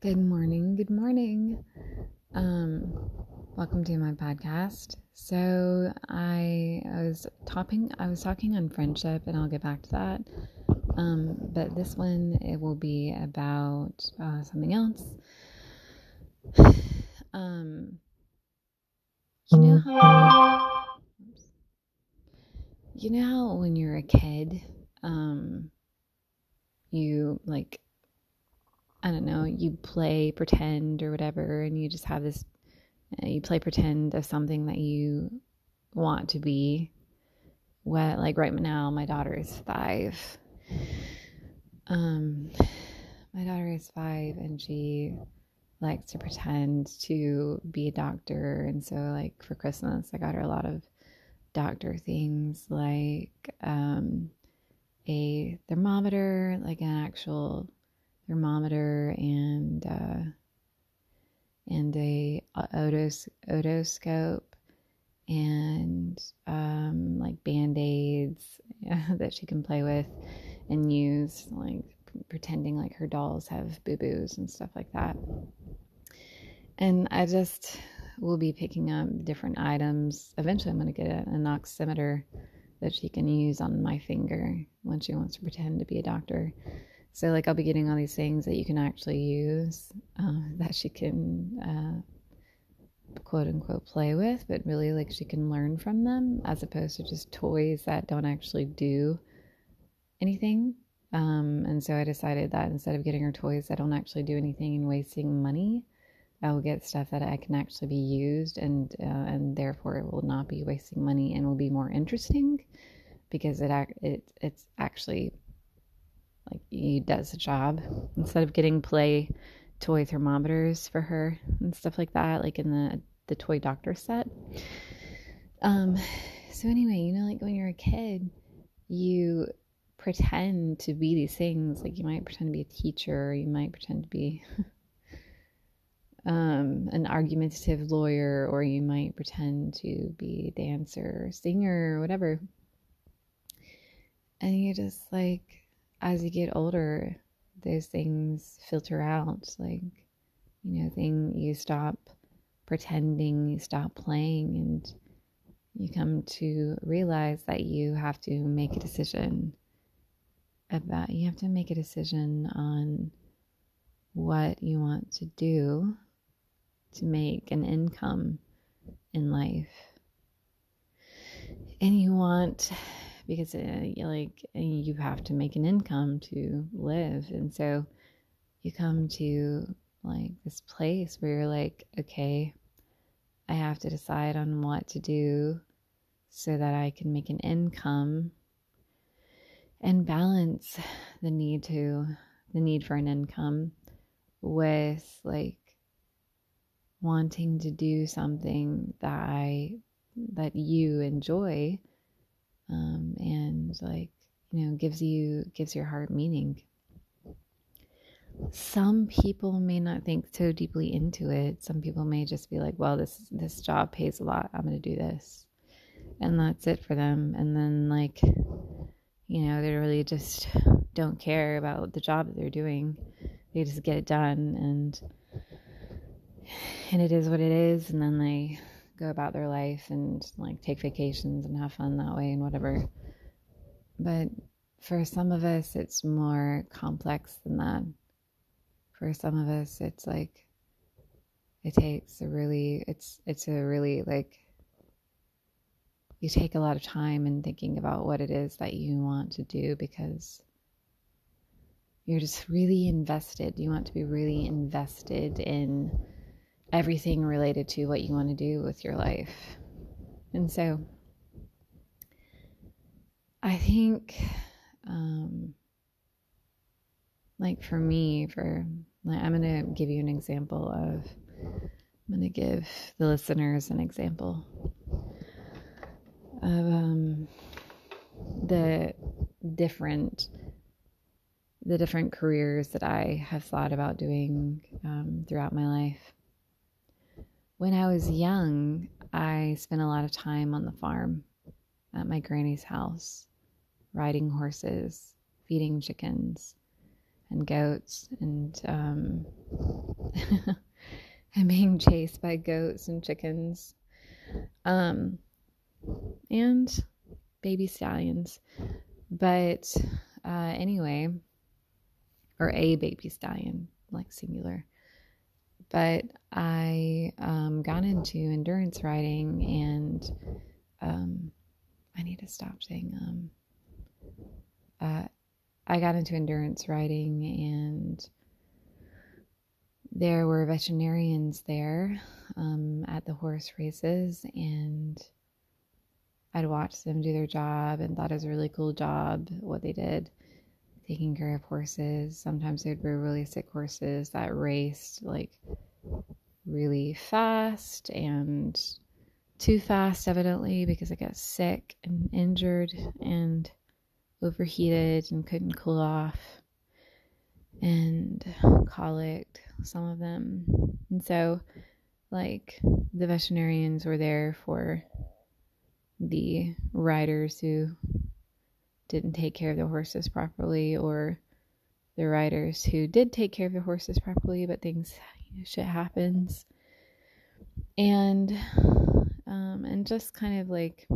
Good morning. Good morning. Um, welcome to my podcast. So I, I was talking I was talking on friendship and I'll get back to that. Um, but this one it will be about uh, something else. Um, you know how you know how when you're a kid, um, you like I don't know, you play pretend or whatever, and you just have this, uh, you play pretend of something that you want to be. What, like right now, my daughter is five. Um, my daughter is five, and she likes to pretend to be a doctor. And so, like for Christmas, I got her a lot of doctor things, like um, a thermometer, like an actual thermometer and uh, and a otos, otoscope and um, like band aids that she can play with and use, like pretending like her dolls have boo boos and stuff like that. And I just will be picking up different items. Eventually, I'm going to get an oximeter that she can use on my finger when she wants to pretend to be a doctor. So, like, I'll be getting all these things that you can actually use uh, that she can, uh, quote unquote, play with, but really, like, she can learn from them as opposed to just toys that don't actually do anything. Um, and so I decided that instead of getting her toys that don't actually do anything and wasting money, I will get stuff that I can actually be used and uh, and therefore it will not be wasting money and will be more interesting because it it it's actually like he does a job. Instead of getting play toy thermometers for her and stuff like that like in the the toy doctor set. Um so anyway you know like when you're a kid you pretend to be these things. Like you might pretend to be a teacher you might pretend to be um, an argumentative lawyer or you might pretend to be a dancer or singer or whatever. And you just like as you get older, those things filter out. Like, you know, thing you stop pretending, you stop playing, and you come to realize that you have to make a decision about you have to make a decision on what you want to do to make an income in life. And you want because uh, like you have to make an income to live. And so you come to like this place where you're like okay i have to decide on what to do so that i can make an income and balance the need to the need for an income with like wanting to do something that i that you enjoy um, and like you know gives you gives your heart meaning. Some people may not think so deeply into it. Some people may just be like well this this job pays a lot. I'm going to do this. And that's it for them. And then like you know they really just don't care about the job that they're doing. They just get it done and and it is what it is. And then they go about their life and like take vacations and have fun that way and whatever. But for some of us, it's more complex than that. For some of us, it's like it takes a really, it's it's a really like you take a lot of time in thinking about what it is that you want to do because you're just really invested. You want to be really invested in everything related to what you want to do with your life. And so I think, um, like for me, for like, I'm going to give you an example of, I'm going to give the listeners an example of um, the different the different careers that I have thought about doing um, throughout my life. When I was young, I spent a lot of time on the farm at my granny's house, riding horses, feeding chickens. and goats and um, and being chased by goats and chickens um, and baby stallions. But uh, anyway, or a baby stallion, like singular. But I um, got into endurance riding and um, I need to stop saying um, uh, I got into endurance riding and there were veterinarians there um, at the horse races and I'd watched them do their job and thought it was a really cool job what they did taking care of horses. Sometimes there'd be really sick horses that raced like really fast and too fast, evidently, because I got sick and injured and overheated and couldn't cool off and colicked some of them. And so, like, the veterinarians were there for the riders who didn't take care of the horses properly or the riders who did take care of the horses properly, but things, you know, shit happens. And, um, and just kind of like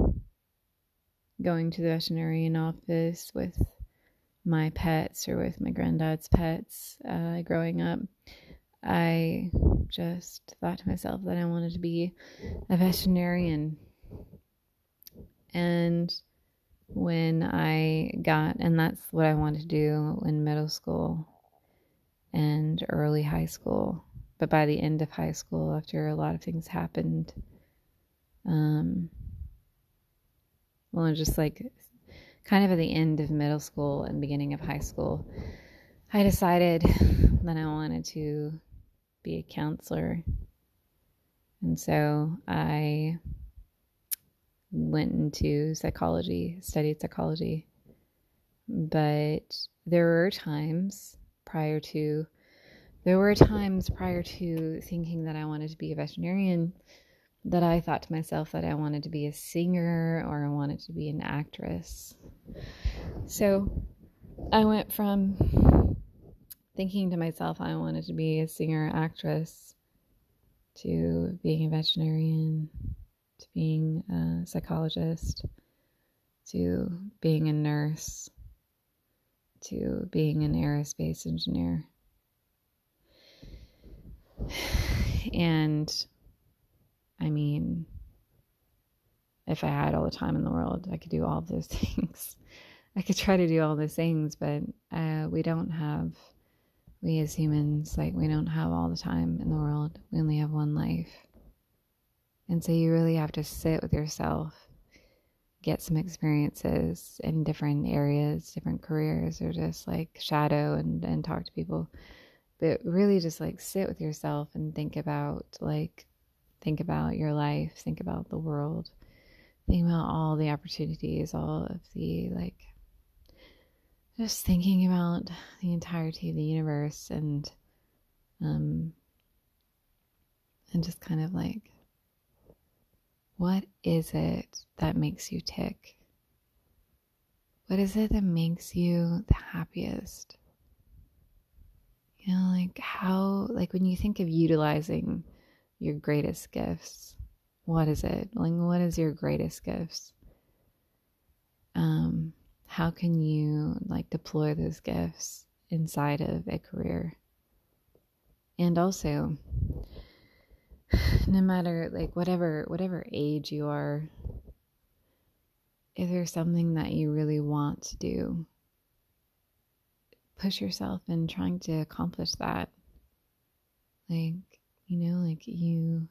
going to the veterinarian office with my pets or with my granddad's pets uh, growing up, I just thought to myself that I wanted to be a veterinarian. And when I got, and that's what I wanted to do in middle school and early high school. But by the end of high school, after a lot of things happened, um, well, just like kind of at the end of middle school and beginning of high school, I decided that I wanted to be a counselor. And so I went into psychology, studied psychology. But there were times prior to there were times prior to thinking that I wanted to be a veterinarian that I thought to myself that I wanted to be a singer or I wanted to be an actress. So I went from thinking to myself I wanted to be a singer actress to being a veterinarian to being a psychologist to being a nurse to being an aerospace engineer. And I mean, if I had all the time in the world, I could do all those things. I could try to do all those things, but uh, we don't have, we as humans, like, we don't have all the time in the world. We only have one life. And so you really have to sit with yourself, get some experiences in different areas, different careers, or just like shadow and, and talk to people. But really just like sit with yourself and think about like think about your life, think about the world, think about all the opportunities, all of the like just thinking about the entirety of the universe and um and just kind of like what is it that makes you tick? What is it that makes you the happiest? You know, like how, like when you think of utilizing your greatest gifts, what is it? Like, what is your greatest gifts? Um, how can you like deploy those gifts inside of a career? And also, no matter like whatever whatever age you are if there's something that you really want to do push yourself in trying to accomplish that. Like you know like you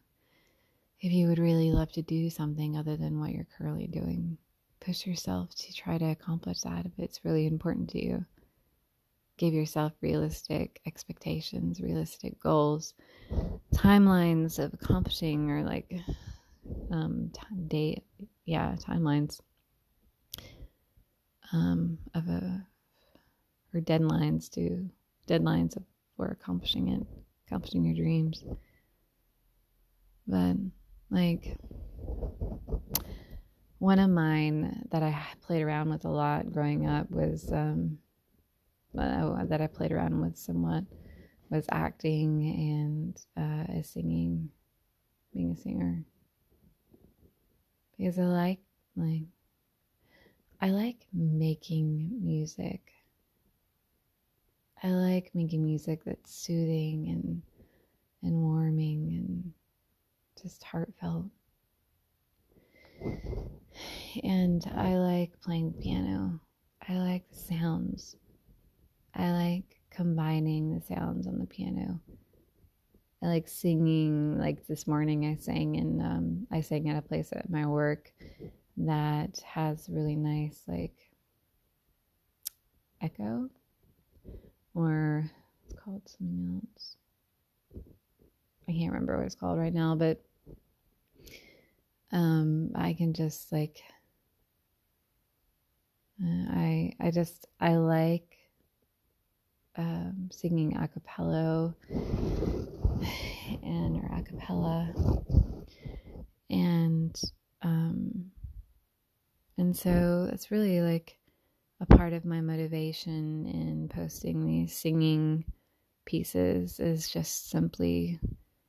if you would really love to do something other than what you're currently doing push yourself to try to accomplish that if it's really important to you give yourself realistic expectations realistic goals timelines of accomplishing or like um date yeah timelines um of a or deadlines to deadlines of, for accomplishing it accomplishing your dreams. But like one of mine that I played around with a lot growing up was um, uh, that I played around with somewhat was acting and uh, singing, being a singer. Because I like like I like making music. I like making music that's soothing and and warming and just heartfelt. And I like playing piano. I like the sounds. I like combining the sounds on the piano. I like singing. Like this morning, I sang and um, I sang at a place at my work that has really nice like echo, or it's called something else. I can't remember what it's called right now, but um, I can just like uh, I I just I like um, singing a cappella and or a cappella. And um, and so it's really like a part of my motivation in posting these singing pieces is just simply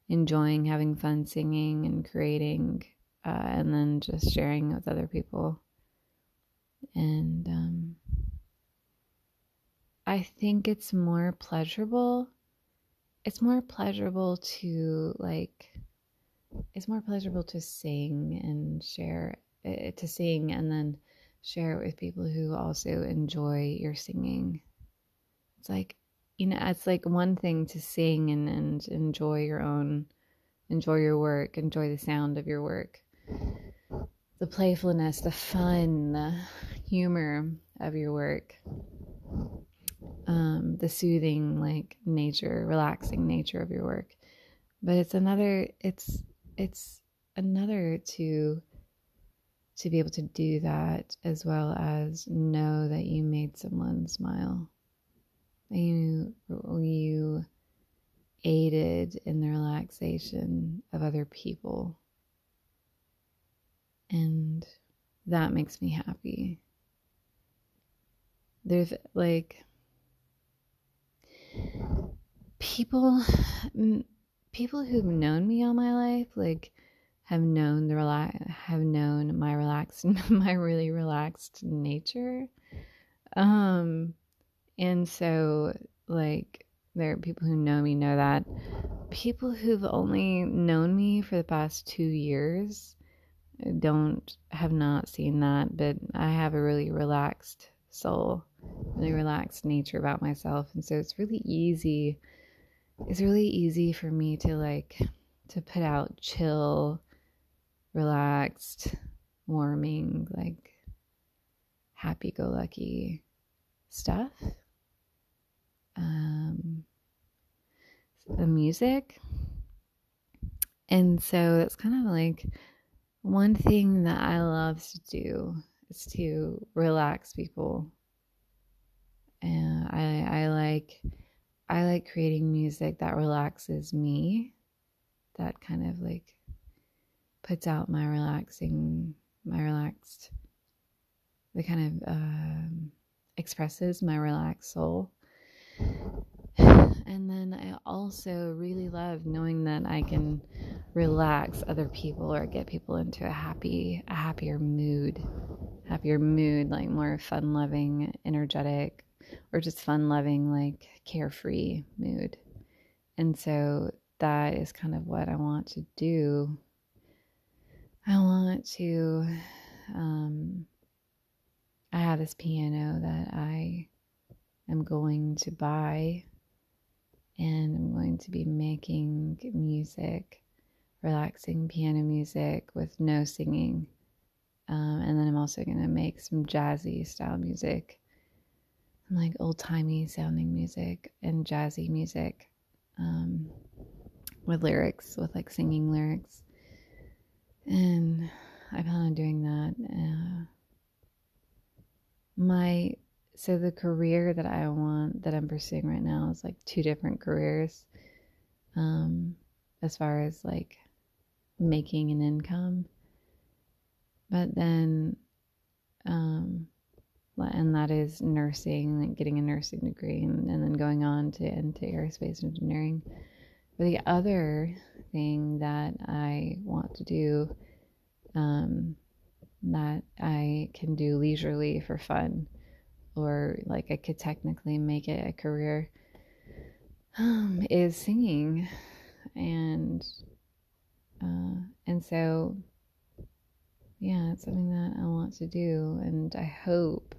enjoying having fun singing and creating uh, and then just sharing with other people. And um, I think it's more pleasurable. It's more pleasurable to like, it's more pleasurable to sing and share it, to sing and then share it with people who also enjoy your singing. It's like, you know, it's like one thing to sing and, and enjoy your own, enjoy your work, enjoy the sound of your work, the playfulness, the fun, the humor of your work um, the soothing like nature relaxing nature of your work. But it's another it's it's another to to be able to do that as well as know that you made someone smile. That you you aided in the relaxation of other people. And that makes me happy. There's like people people who've known me all my life like have known the relax have known my relaxed my really relaxed nature. Um and so like there are people who know me know that. People who've only known me for the past 2 years don't have not seen that but I have a really relaxed soul really relaxed nature about myself. And so it's really easy it's really easy for me to like to put out chill relaxed warming like happy go lucky stuff. Um the music. And so that's kind of like one thing that I love to do is to relax people. And I I like I like creating music that relaxes me that kind of like puts out my relaxing my relaxed that kind of um, expresses my relaxed soul and then I also really love knowing that I can relax other people or get people into a happy a happier mood happier mood like more fun loving energetic or just fun loving, like carefree mood. And so that is kind of what I want to do. I want to, um, I have this piano that I am going to buy and I'm going to be making music, relaxing piano music with no singing. Um, and then I'm also going to make some jazzy style music like old timey sounding music and jazzy music um, with lyrics, with like singing lyrics. And I plan on doing that. Uh, my so the career that I want that I'm pursuing right now is like two different careers. Um, as far as like making an income, but then um, and that is nursing, like getting a nursing degree, and, and then going on to into aerospace engineering. But the other thing that I want to do, um, that I can do leisurely for fun, or like I could technically make it a career, um, is singing, and uh, and so yeah, it's something that I want to do, and I hope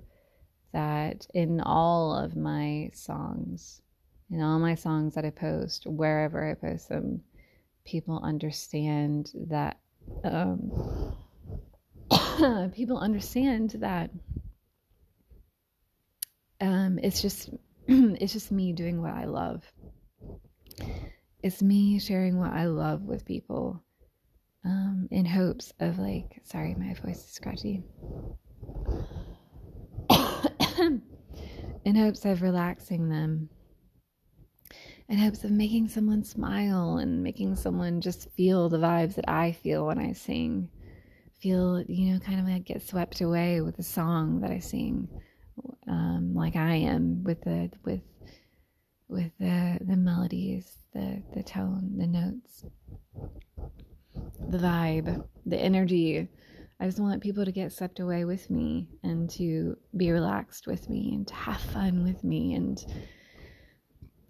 that in all of my songs, in all my songs that I post, wherever I post them, people understand that. Um, people understand that um, it's just it's just me doing what I love. It's me sharing what I love with people um, in hopes of like, sorry, my voice is scratchy. in hopes of relaxing them, in hopes of making someone smile and making someone just feel the vibes that I feel when I sing. Feel, you know, kind of like get swept away with the song that I sing, um, like I am with the with with the the melodies, the the tone, the notes, the vibe, the energy I just want people to get swept away with me and to be relaxed with me and to have fun with me. And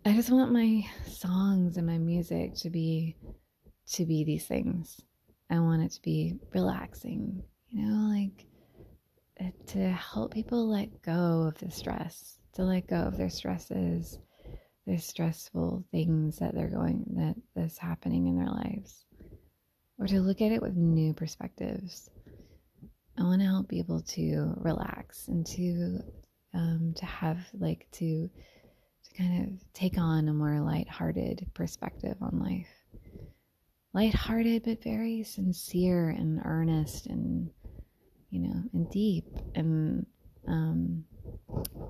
I just want my songs and my music to be to be these things. I want it to be relaxing, you know, like to help people let go of the stress, to let go of their stresses, their stressful things that they're going that that's happening in their lives, or to look at it with new perspectives I want to help people to relax and to um, to have like to to kind of take on a more light-hearted perspective on life. Light-hearted, but very sincere and earnest, and you know, and deep, and um,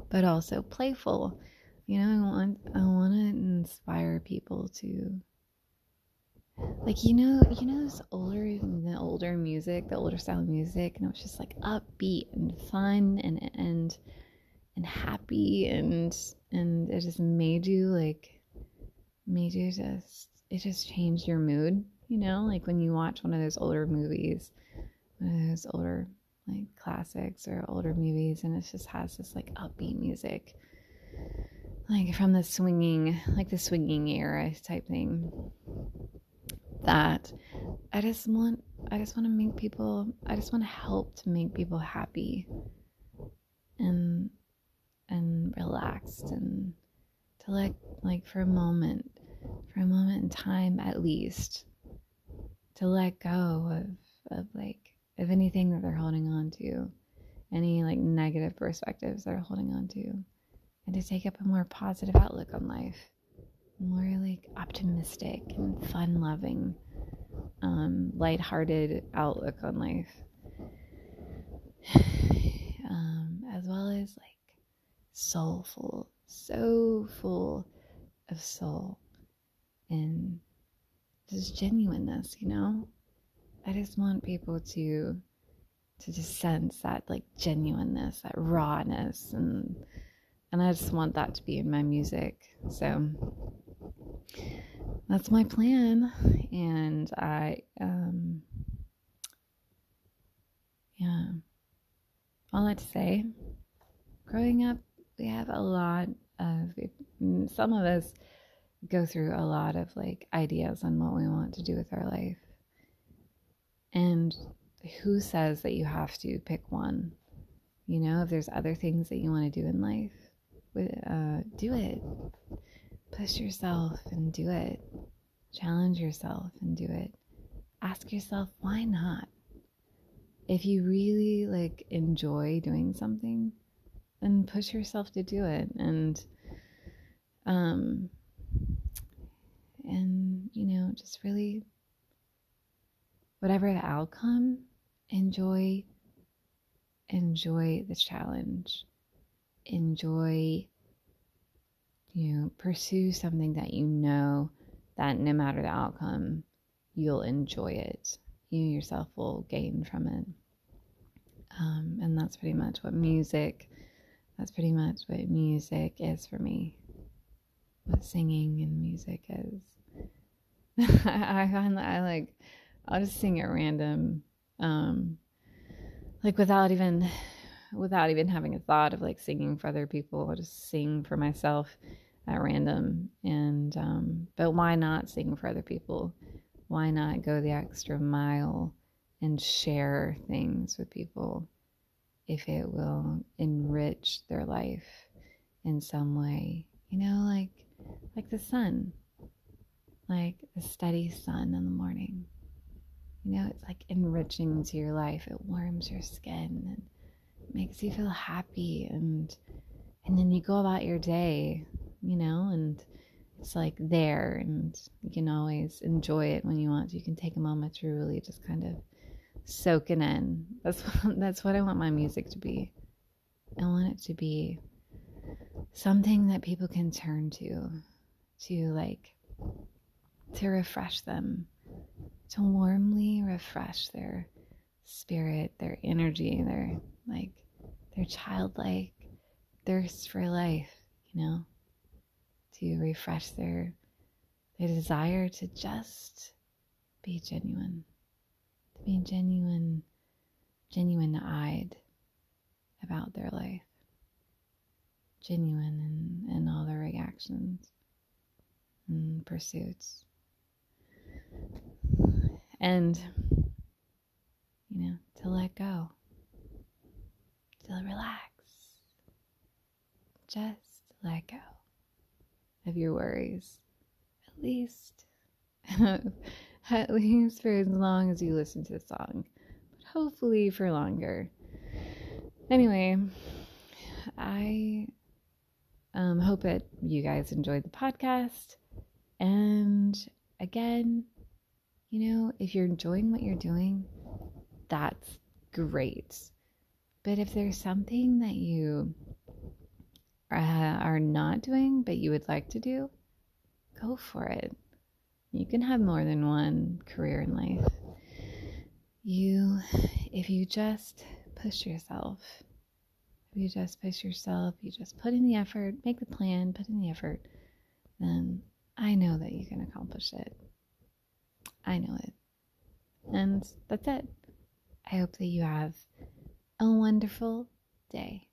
but also playful. You know, I want I want to inspire people to like you know you know this older the older music the older style of music and it was just like upbeat and fun and and and happy and and it just made you like made you just it just changed your mood you know like when you watch one of those older movies one of those older like classics or older movies and it just has this like upbeat music like from the swinging like the swinging era type thing that I just want I just want to make people I just want to help to make people happy and and relaxed and to let like for a moment for a moment in time at least to let go of of like of anything that they're holding on to any like negative perspectives they're holding on to and to take up a more positive outlook on life more like optimistic and fun loving, um, lighthearted outlook on life. um, as well as like soulful, so full of soul and just genuineness, you know? I just want people to to just sense that like genuineness, that rawness and and I just want that to be in my music. So that's my plan. And I, um, yeah, all that to say, growing up, we have a lot of, some of us go through a lot of like ideas on what we want to do with our life. And who says that you have to pick one? You know, if there's other things that you want to do in life, uh, do it push yourself and do it. Challenge yourself and do it. Ask yourself, why not? If you really like enjoy doing something, then push yourself to do it and um and you know, just really whatever the outcome, enjoy enjoy the challenge. Enjoy you know, pursue something that you know that no matter the outcome, you'll enjoy it. You yourself will gain from it. Um, and that's pretty much what music that's pretty much what music is for me. What singing and music is. I find that I like, I'll just sing at random, um, like without even, without even having a thought of like singing for other people. I'll just sing for myself at random. And, um, but why not sing for other people? Why not go the extra mile and share things with people if it will enrich their life in some way? You know, like, like the sun, like the steady sun in the morning. You know, it's like enriching to your life. It warms your skin and makes you feel happy and and then you go about your day you know, and it's like there and you can always enjoy it when you want. You can take a moment to really just kind of soak it in. That's what, that's what I want my music to be. I want it to be something that people can turn to to like to refresh them, to warmly refresh their spirit, their energy, their like their childlike thirst for life, you know to refresh their their desire to just be genuine, to be genuine, genuine eyed about their life, genuine in, in all their reactions and pursuits. And, you know, to let go, to relax, just let go of your worries. At least, at least for as long as you listen to the song, but hopefully for longer. Anyway, I um, hope that you guys enjoyed the podcast. And again, you know, if you're enjoying what you're doing, that's great. But if there's something that you uh, are not doing but you would like to do, go for it. You can have more than one career in life. You, if you just push yourself, if you just push yourself, you just put in the effort, make the plan, put in the effort, then I know that you can accomplish it. I know it. And that's it. I hope that you have a wonderful day.